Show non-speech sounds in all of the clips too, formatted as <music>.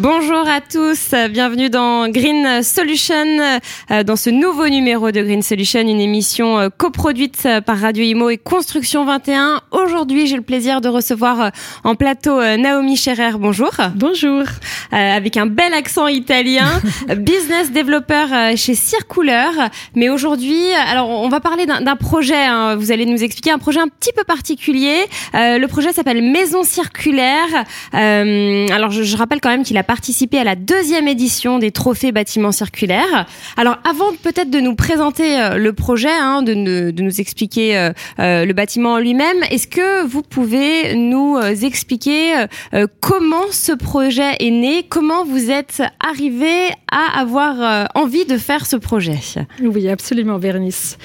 Bonjour à tous, bienvenue dans Green Solution, euh, dans ce nouveau numéro de Green Solution, une émission euh, coproduite par Radio Imo et Construction 21. Aujourd'hui, j'ai le plaisir de recevoir euh, en plateau Naomi Scherer. Bonjour. Bonjour. avec un bel accent italien, <laughs> business developer chez Circuleur. Mais aujourd'hui, alors on va parler d'un projet, hein. vous allez nous expliquer un projet un petit peu particulier. le projet s'appelle Maison Circulaire. alors je, je rappelle quand même qu'il a participé à la deuxième édition des trophées bâtiments circulaires. Alors avant peut-être de nous présenter euh, le projet, hein, de, nous expliquer euh, euh, le bâtiment lui-même, est-ce que vous pouvez nous expliquer comment ce projet est né, comment vous êtes arrivé à avoir envie de faire ce projet? Oui, absolument, Bernice.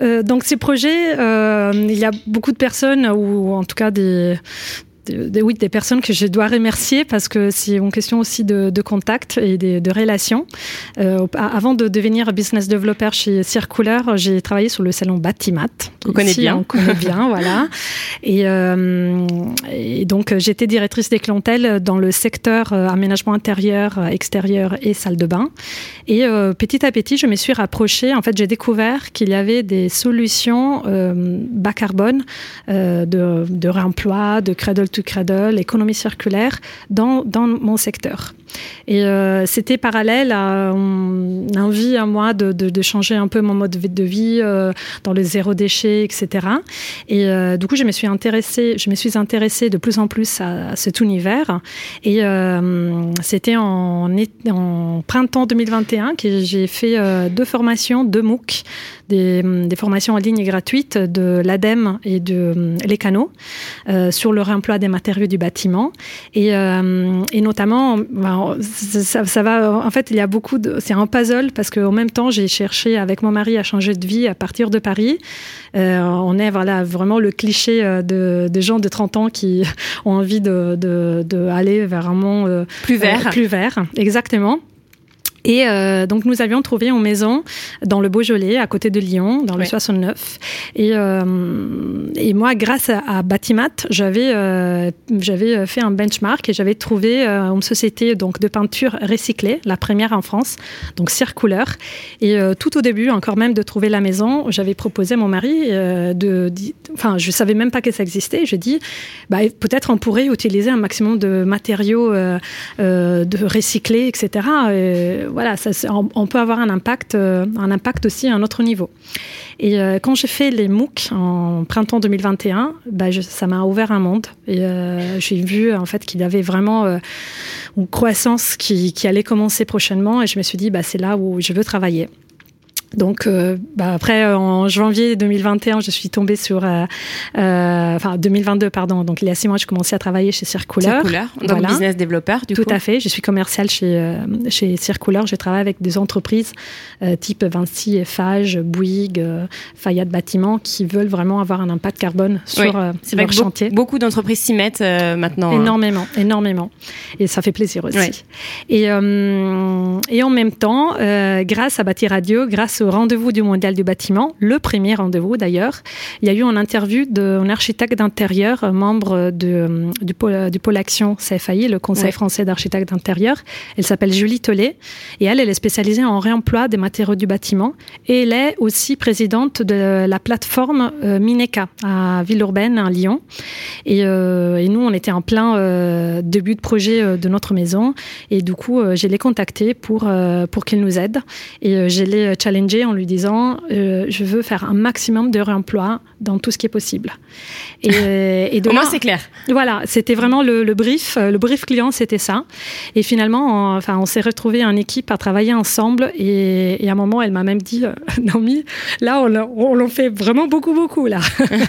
donc ces projets, il y a beaucoup de personnes, ou en tout cas des, oui, des personnes que je dois remercier parce que c'est une question aussi de, de contact et de, de relations. Euh, avant de devenir business developer chez Circular, j'ai travaillé sur le salon Batimat. On connaît bien. On connaît bien, <laughs> voilà. Et, euh, et donc, j'étais directrice des clientèles dans le secteur euh, aménagement intérieur, extérieur et salle de bain. Et euh, petit à petit, je me suis rapprochée. En fait, j'ai découvert qu'il y avait des solutions euh, bas carbone euh, de, de réemploi, de cradle to cradle, économie circulaire dans, dans mon secteur. Et euh, c'était parallèle à une envie à moi de, de, changer un peu mon mode de vie euh, dans le zéro déchet, etc. Et euh, du coup, je me suis intéressée, je me suis intéressée de plus en plus à, cet univers. Et c'était en, printemps 2021 que j'ai fait deux formations, deux MOOC, des, formations en ligne gratuites de l'ADEME et de les canaux sur le réemploi des matériaux du bâtiment. Et, et notamment, ben, ça, ça, va. En fait, il y a beaucoup de. C'est un puzzle parce qu'en même temps, j'ai cherché avec mon mari à changer de vie à partir de Paris. Euh, on est voilà vraiment le cliché euh, de, de gens de 30 ans qui <laughs> ont envie de, de, de aller vers un monde euh, plus vert. Euh, plus vert, exactement. Et euh, donc nous avions trouvé une maison dans le Beaujolais, à côté de Lyon, dans le 69. Et, euh, et moi, grâce à, à Batimat, j'avais euh, j'avais fait un benchmark et j'avais trouvé euh, une société donc de peinture recyclée, la première en France, donc Circuleur. Et euh, tout au début, encore même de trouver la maison, j'avais proposé à mon mari euh, de, enfin, je savais même pas que ça existait. Je dis, bah, peut-être on pourrait utiliser un maximum de matériaux de recyclés, etc. Et, voilà, on, peut avoir un impact, euh, un impact aussi à un autre niveau. Et euh, quand j'ai fait les MOOC en printemps 2021, bah, ça m'a ouvert un monde. Euh, j'ai vu en fait qu'il y avait vraiment une croissance qui, qui, allait commencer prochainement. Et je me suis dit, bah, c'est là où je veux travailler. Donc, euh, bah après, en janvier 2021, je suis tombée sur, euh, euh, enfin 2022, pardon. Donc, il y a six mois, je commençais à travailler chez Circular. Circular, donc voilà. business développeur, du Tout coup. à fait. Je suis commerciale chez euh, chez Circular. Je travaille avec des entreprises euh, type Vinci, Eiffage, Bouygues, euh, Fayette Bâtiment, qui veulent vraiment avoir un impact carbone sur oui. euh, leur vrai chantier. Beaucoup d'entreprises s'y mettent euh, maintenant. Énormément, énormément. Et ça fait plaisir aussi. Oui. Et, euh, et en même temps, euh, grâce à Bâti Radio, grâce au rendez-vous du mondial du bâtiment, le premier rendez-vous d'ailleurs, il y a eu une interview d'un architecte d'intérieur, membre de, du, pôle, du pôle Action CFAI, le Conseil français d'architectes d'intérieur. Elle s'appelle Julie Tollet et elle, elle est spécialisée en réemploi des matériaux du bâtiment et elle est aussi présidente de la plateforme euh, Mineca à Villeurbanne, à Lyon. Et, euh, et, nous, on était en plein euh, début de projet euh, de notre maison et du coup, euh, je l'ai contacté pour, euh, pour qu'il nous aide et je l'ai en lui disant euh, je veux faire un maximum de réemploi dans tout ce qui est possible. Et, et de Au moins c'est clair. Voilà, c'était vraiment le, le, brief. Le brief client, c'était ça. Et finalement, on, enfin, on s'est retrouvés en équipe à travailler ensemble. Et, et à un moment, elle m'a même dit, euh, <laughs> Naomi, là, on l'en fait vraiment beaucoup, beaucoup là.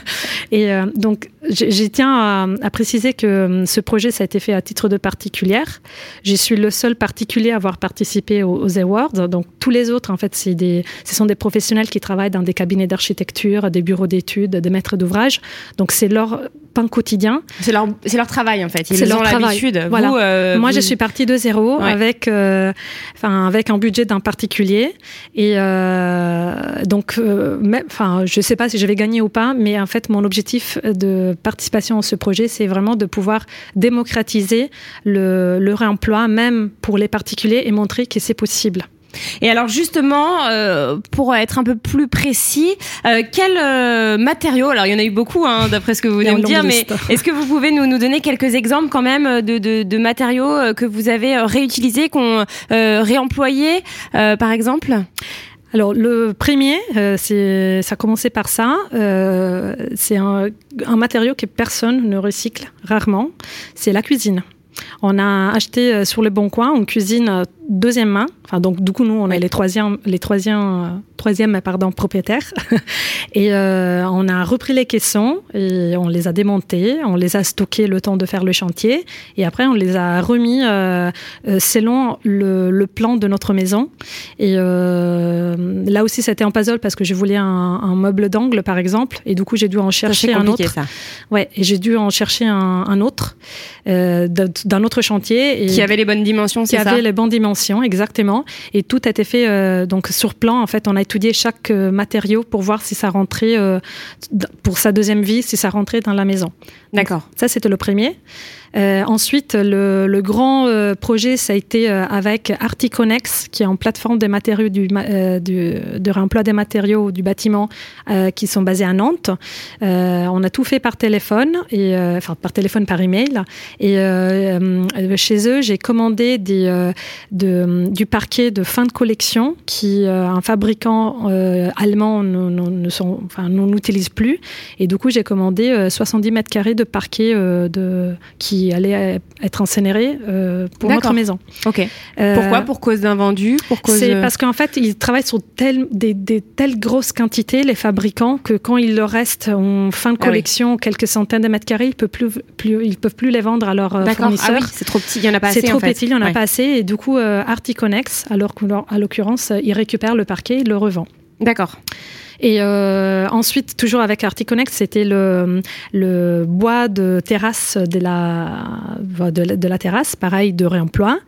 <laughs> et euh, donc, j'y tiens à, à, préciser que euh, ce projet, ça a été fait à titre de particulière. Je suis le seul particulier à avoir participé aux, aux awards. Donc, tous les autres, en fait, c'est des, ce sont des professionnels qui travaillent dans des cabinets d'architecture, des bureaux d'études, des maîtres d'ouvrage. Donc, c'est leur pain quotidien. C'est leur, travail en fait. Ils C'est ont leur l'habitude. Voilà. Vous, euh, Moi, vous- je suis partie de zéro Ouais. avec, euh, enfin, avec un budget d'un particulier. Et euh, donc, enfin, je sais pas si je vais gagner ou pas, mais en fait, mon objectif de participation à ce projet, c'est vraiment de pouvoir démocratiser le, le réemploi, même pour les particuliers, et montrer que c'est possible. Et alors justement, euh, pour être un peu plus précis, euh, quels euh, matériaux Alors il y en a eu beaucoup, hein, d'après ce que vous venez de dire, mais est-ce que vous pouvez nous, nous donner quelques exemples quand même de, de, de matériaux que vous avez réutilisés, qu'on réemployés, par exemple? Alors le premier, euh, c'est ça a commencé par ça. Euh, c'est un, un matériau que personne ne recycle rarement. C'est la cuisine. On a acheté euh, sur le bon coin une cuisine deuxième main. Enfin donc du coup nous on est les troisième les troisième euh, troisième pardon propriétaires <laughs> et euh, on a repris les caissons et on les a démontés, on les a stockés le temps de faire le chantier et après on les a remis euh, selon le, le plan de notre maison. Et euh, là aussi, c'était en puzzle parce que je voulais un, un meuble d'angle, par exemple, et du coup, j'ai dû en chercher un autre. ça. Ouais, et j'ai dû en chercher un, un autre d'un autre chantier. Et Qui avait les bonnes dimensions, qui c'est ça avait les bonnes dimensions, exactement. Et tout a été fait euh, donc sur plan. En fait, on a étudié chaque euh, matériau pour voir si ça rentrait euh, pour sa deuxième vie, si ça rentrait dans la maison. D'accord. Ça, c'était le premier. Euh, ensuite, le, grand euh, projet, ça a été euh, avec Articonex, qui est en plateforme de réemploi des matériaux du bâtiment qui sont basés à Nantes. On a tout fait par téléphone, et, enfin par téléphone, par email. Et chez eux, j'ai commandé du parquet de fin de collection qui un fabricant allemand ne, n'utilise plus. Et du coup, j'ai commandé euh, 70 mètres carrés de parquet euh, de, qui allait être incinéré euh, pour notre maison. Ok. Euh, Pourquoi? Pour cause d'invendu? Pour cause c'est parce qu'en fait, ils travaillent sur tel- des, des telles grosses quantités, les fabricants, que quand il leur reste en fin de Ah oui. collection quelques centaines de mètres carrés, ils peuvent plus, plus, ils peuvent plus les vendre à leurs. Ah fournisseurs. oui, c'est trop petit. Il y en a pas assez. C'est trop en fait. petit, il n'y en a Ouais. pas assez. Et du coup, Articonex, alors qu'à l'occurrence, ils récupèrent le parquet, ils le revendent. D'accord. Et euh, ensuite, toujours avec Articonex, c'était le, le bois de terrasse de la, de, la- de la terrasse, pareil, de réemploi.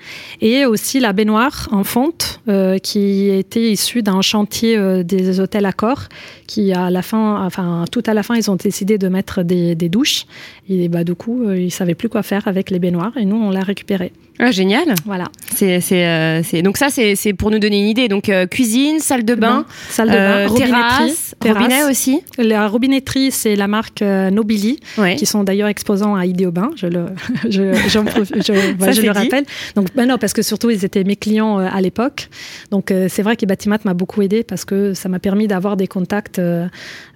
Et aussi la baignoire en fonte, euh, qui était issue d'un chantier euh, des hôtels Accor, qui à la fin, enfin, tout à la fin, ils ont décidé de mettre des, des douches. Et bah, du coup, euh, ils savaient plus quoi faire avec les baignoires. Et nous, on l'a récupéré. Ah, génial. Voilà. C'est, euh. Donc ça, c'est, pour nous donner une idée. Donc euh, cuisine, salle de bain, salle de bain, euh, terrasse, terrasse. robinet aussi. La robinetterie, c'est la marque euh, Nobili. Ouais. qui sont d'ailleurs exposants à Idéobain, je le, <laughs> je, <laughs> le rappelle. Donc, ben non, parce que surtout, ils étaient mes clients à l'époque. Donc, c'est vrai que Batimat m'a beaucoup aidé parce que ça m'a permis d'avoir des contacts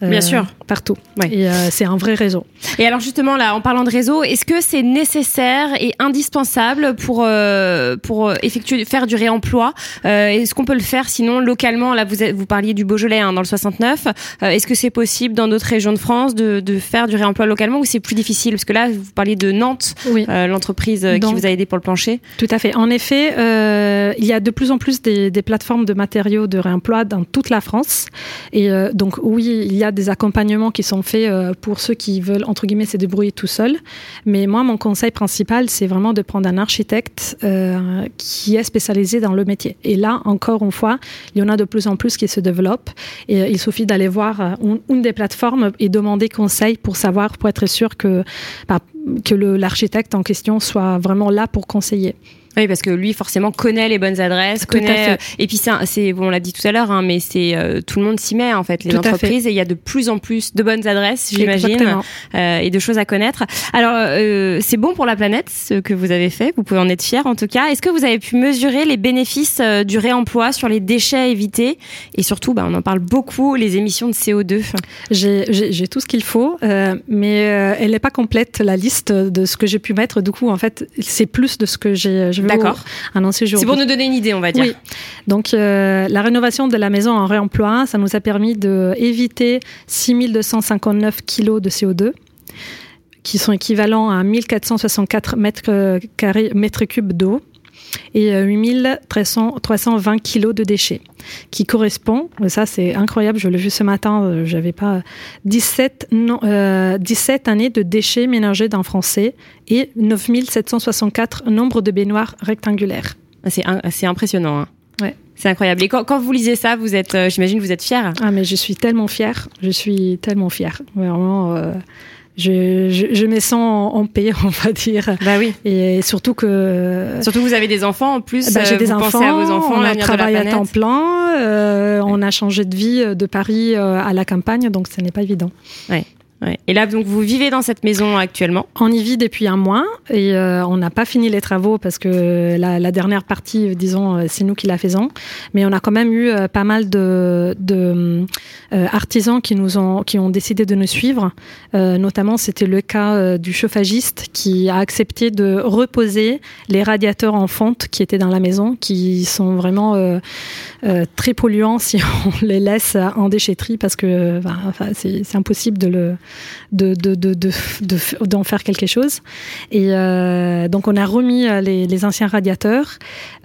Bien sûr. partout. Ouais. Et c'est un vrai réseau. Et alors justement là, en parlant de réseau, est-ce que c'est nécessaire et indispensable pour euh, pour euh, effectuer faire du réemploi Euh, Est-ce qu'on peut le faire sinon localement Là, vous êtes- vous parliez du Beaujolais hein, dans le 69. Euh, est-ce que c'est possible dans d'autres régions de France de, de faire du réemploi localement ou c'est plus difficile? Parce que là, vous parliez de Nantes, Oui. euh, l'entreprise euh, qui vous a aidé pour le plancher. Tout à fait. En effet, euh, il y a de plus en plus des, des plateformes de matériaux de réemploi dans toute la France. Et euh, donc, oui, il y a des accompagnements qui sont faits euh, pour ceux qui veulent, entre guillemets, se débrouiller tout seuls. Mais moi, mon conseil principal, c'est vraiment de prendre un architecte euh, qui est spécialisé dans le métier. Et là, encore une fois, il y en a de plus en plus qui se développent. Et euh, il suffit d'aller voir euh, une, des plateformes et demander conseil pour savoir, pour être sûr que, bah, que l'architecte en question soit vraiment là pour conseiller. Oui, parce que lui, forcément, connaît les bonnes adresses, Tout connaît. euh, Et puis, c'est, bon, on l'a dit tout à l'heure, hein, mais c'est euh, tout le monde s'y met en fait, les Tout à fait. entreprises, et il y a de plus en plus de bonnes adresses, j'imagine, euh, et de choses à connaître. Alors, euh, c'est bon pour la planète ce que vous avez fait. Vous pouvez en être fier, en tout cas. Est-ce que vous avez pu mesurer les bénéfices du réemploi sur les déchets évités, et surtout, bah, on en parle beaucoup, les émissions de CO2. J'ai- tout ce qu'il faut, mais elle n'est pas complète, la liste de ce que j'ai pu mettre. Du coup, en fait, c'est plus de ce que j'ai D'accord. vous annoncer C'est aujourd'hui. pour nous donner une idée, on va dire. Oui. Donc, euh, la rénovation de la maison en réemploi, ça nous a permis d'éviter 6259 kilos de CO2 qui sont équivalents à 1464 mètres, carrés, mètres cubes d'eau. Et 8320 kilos de déchets, qui correspond, ça c'est incroyable, je l'ai vu ce matin, j'avais pas 17, non, 17 années de déchets ménagés d'un Français et 9764 nombre de baignoires rectangulaires. Ah, c'est impressionnant. Hein. Ouais. C'est incroyable. Et quand, quand, vous lisez ça, vous êtes, j'imagine, vous êtes fière. Ah mais je suis tellement fière. Je suis tellement fière. Vraiment. Euh, je, je, je, me sens en, paix, <laughs> on va dire. Bah oui. Et surtout que. Surtout que vous avez des enfants en plus. Bah, J'ai des vous enfants. Pensez à vos enfants. On a travaillé à temps plein. Euh, on a changé de vie de Paris euh, à la campagne, donc ce n'est pas évident. Ouais. Et là, donc, vous vivez dans cette maison actuellement? On y vit depuis un mois et euh, on n'a pas fini les travaux parce que la, dernière partie, disons, euh, c'est nous qui la faisons. Mais on a quand même eu euh, pas mal de, artisans qui nous ont, qui ont décidé de nous suivre. Notamment, c'était le cas du chauffagiste qui a accepté de reposer les radiateurs en fonte qui étaient dans la maison, qui sont vraiment très polluants <laughs> si on les laisse en déchetterie parce que c'est impossible de le d'en de, de, de, de, faire quelque chose. Et euh, donc on a remis les, les anciens radiateurs.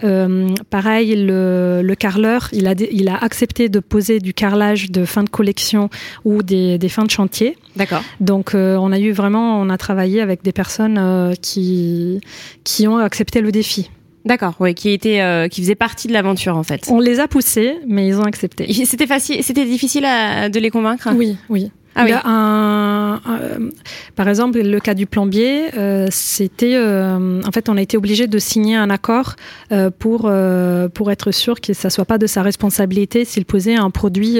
Euh, pareil, le, le carreleur, il a, il a accepté de poser du carrelage de fin de collection ou des, des fins de chantier. D'accord. Donc euh, on a eu vraiment, on a travaillé avec des personnes euh, qui, qui ont accepté le défi. D'accord, oui, qui était, euh, qui faisait partie de l'aventure en fait. On les a poussés, mais ils ont accepté. C'était facile, c'était difficile à, de les convaincre? Oui, oui. Ah oui. un, un, par exemple, le cas du plombier, euh, c'était, euh, en fait, on a été obligé de signer un accord euh, pour pour être sûr que ça soit pas de sa responsabilité s'il posait un produit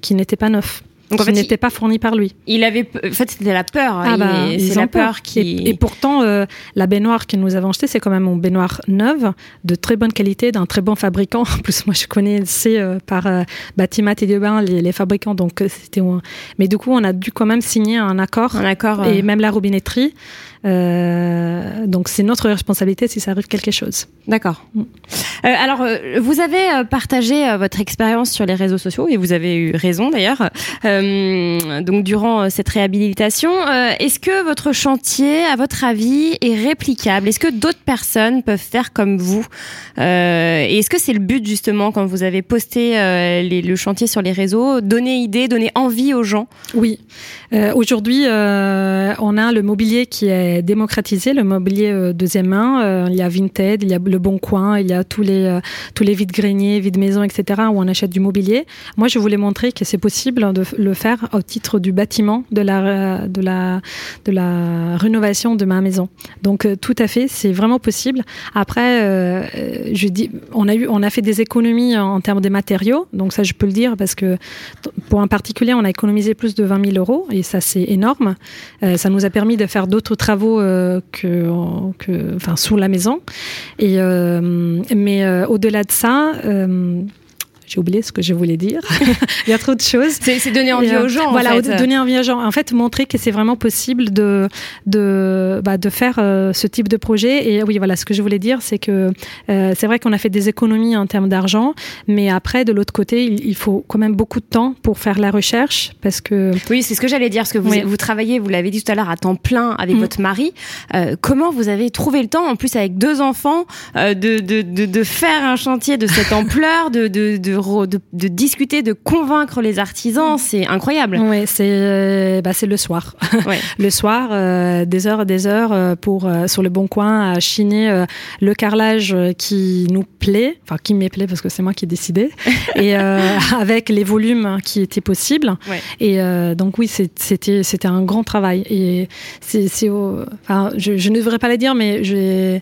qui n'était pas neuf. Donc, en fait, n'était pas fourni par lui. Il avait, en fait, c'était la peur. Ah bah, c'est la peur qui. Et, et pourtant, euh, la baignoire que nous avons achetée, c'est quand même une baignoire neuve, de très bonne qualité, d'un très bon fabricant. En plus, moi, je connais, c'est euh, par euh, Batimat et Bain les, les, fabricants. Donc, c'était. Mais du coup, on a dû quand même signer un accord. Un accord. Et même la robinetterie. Euh, donc c'est notre responsabilité si ça arrive quelque chose. D'accord. Mm. Euh, alors euh, vous avez partagé votre expérience sur les réseaux sociaux et vous avez eu raison d'ailleurs. Euh, donc durant cette réhabilitation, est-ce que votre chantier, à votre avis, est réplicable? Est-ce que d'autres personnes peuvent faire comme vous? Et est-ce que c'est le but justement quand vous avez posté les, le chantier sur les réseaux, donner idée, donner envie aux gens? Oui. Aujourd'hui, on a le mobilier qui est démocratisé, le mobilier euh, deuxième main. Euh, il y a Vinted, il y a Le Bon Coin, il y a tous les, euh, tous les vides-greniers, vides-maisons, etc., où on achète du mobilier. Moi, je voulais montrer que c'est possible de le faire au titre du bâtiment, de la, de la, de la rénovation de ma maison. Donc, tout à fait, c'est vraiment possible. Après, je dis, on a eu, on a fait des économies en, termes des matériaux. Donc, ça, je peux le dire parce que pour un particulier, on a économisé plus de 20 000 euros et ça, c'est énorme. Ça nous a permis de faire d'autres travaux euh, que, que, enfin, sous la maison. Et, euh, mais euh, au-delà de ça, j'ai oublié ce que je voulais dire. <laughs> Il y a trop de choses. C'est donner envie euh, aux gens. Voilà, en fait. donner envie aux gens. En fait, montrer que c'est vraiment possible de de bah, de faire euh, ce type de projet. Et oui, voilà, ce que je voulais dire, c'est que euh, c'est vrai qu'on a fait des économies en termes d'argent, mais après, de l'autre côté, il, il, faut quand même beaucoup de temps pour faire la recherche, parce que oui, c'est ce que j'allais dire, parce que vous oui. vous travaillez, vous l'avez dit tout à l'heure, à temps plein avec mmh. votre mari. Comment vous avez trouvé le temps, en plus avec deux enfants, de, de, de, de faire un chantier de cette <laughs> ampleur, de, de, de de, de, discuter, de convaincre les artisans, c'est incroyable. Oui, c'est euh, bah, c'est le soir. <laughs> Ouais. le soir, euh, des heures et des heures euh, pour euh, sur le bon coin à chiner le carrelage qui nous plaît, enfin qui me plaît parce que c'est moi qui ai décidé, <laughs> et avec les volumes qui étaient possibles. Ouais. Et donc oui, c'était c'était un grand travail. Et c'est enfin je, je ne devrais pas le dire, mais j'ai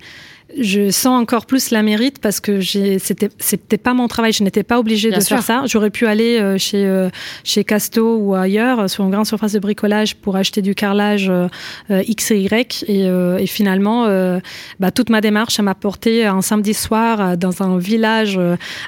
je sens encore plus la mérite parce que c'était c'était pas mon travail. Je n'étais pas obligée Bien de sûr. faire ça. J'aurais pu aller euh, chez euh, chez Casto ou ailleurs sur une grande surface de bricolage pour acheter du carrelage euh, X et Y. Et, et finalement bah, toute ma démarche m'a porté un samedi soir dans un village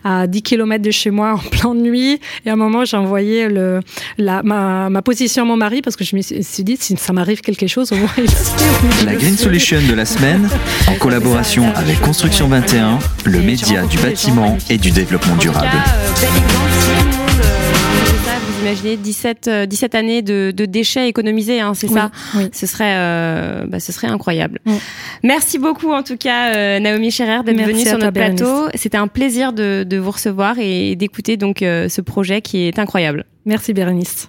à 10 km de chez moi en pleine nuit. Et à un moment j'ai envoyé le la ma, ma position à mon mari parce que je me suis dit si ça m'arrive quelque chose au moins il la Green Solution de la semaine en collaboration avec Construction 21, le média du bâtiment et du développement durable. En tout cas, euh, euh, imaginez 17, 17 années de, de déchets économisés, hein, c'est ça oui. Ce serait, euh, bah, ce serait incroyable. Mm. Merci beaucoup en tout cas, euh, Naomi Scherer, d'être venue sur notre Bérénice. plateau. C'était un plaisir de, de vous recevoir et d'écouter donc euh, ce projet qui est incroyable. Merci Bérénice.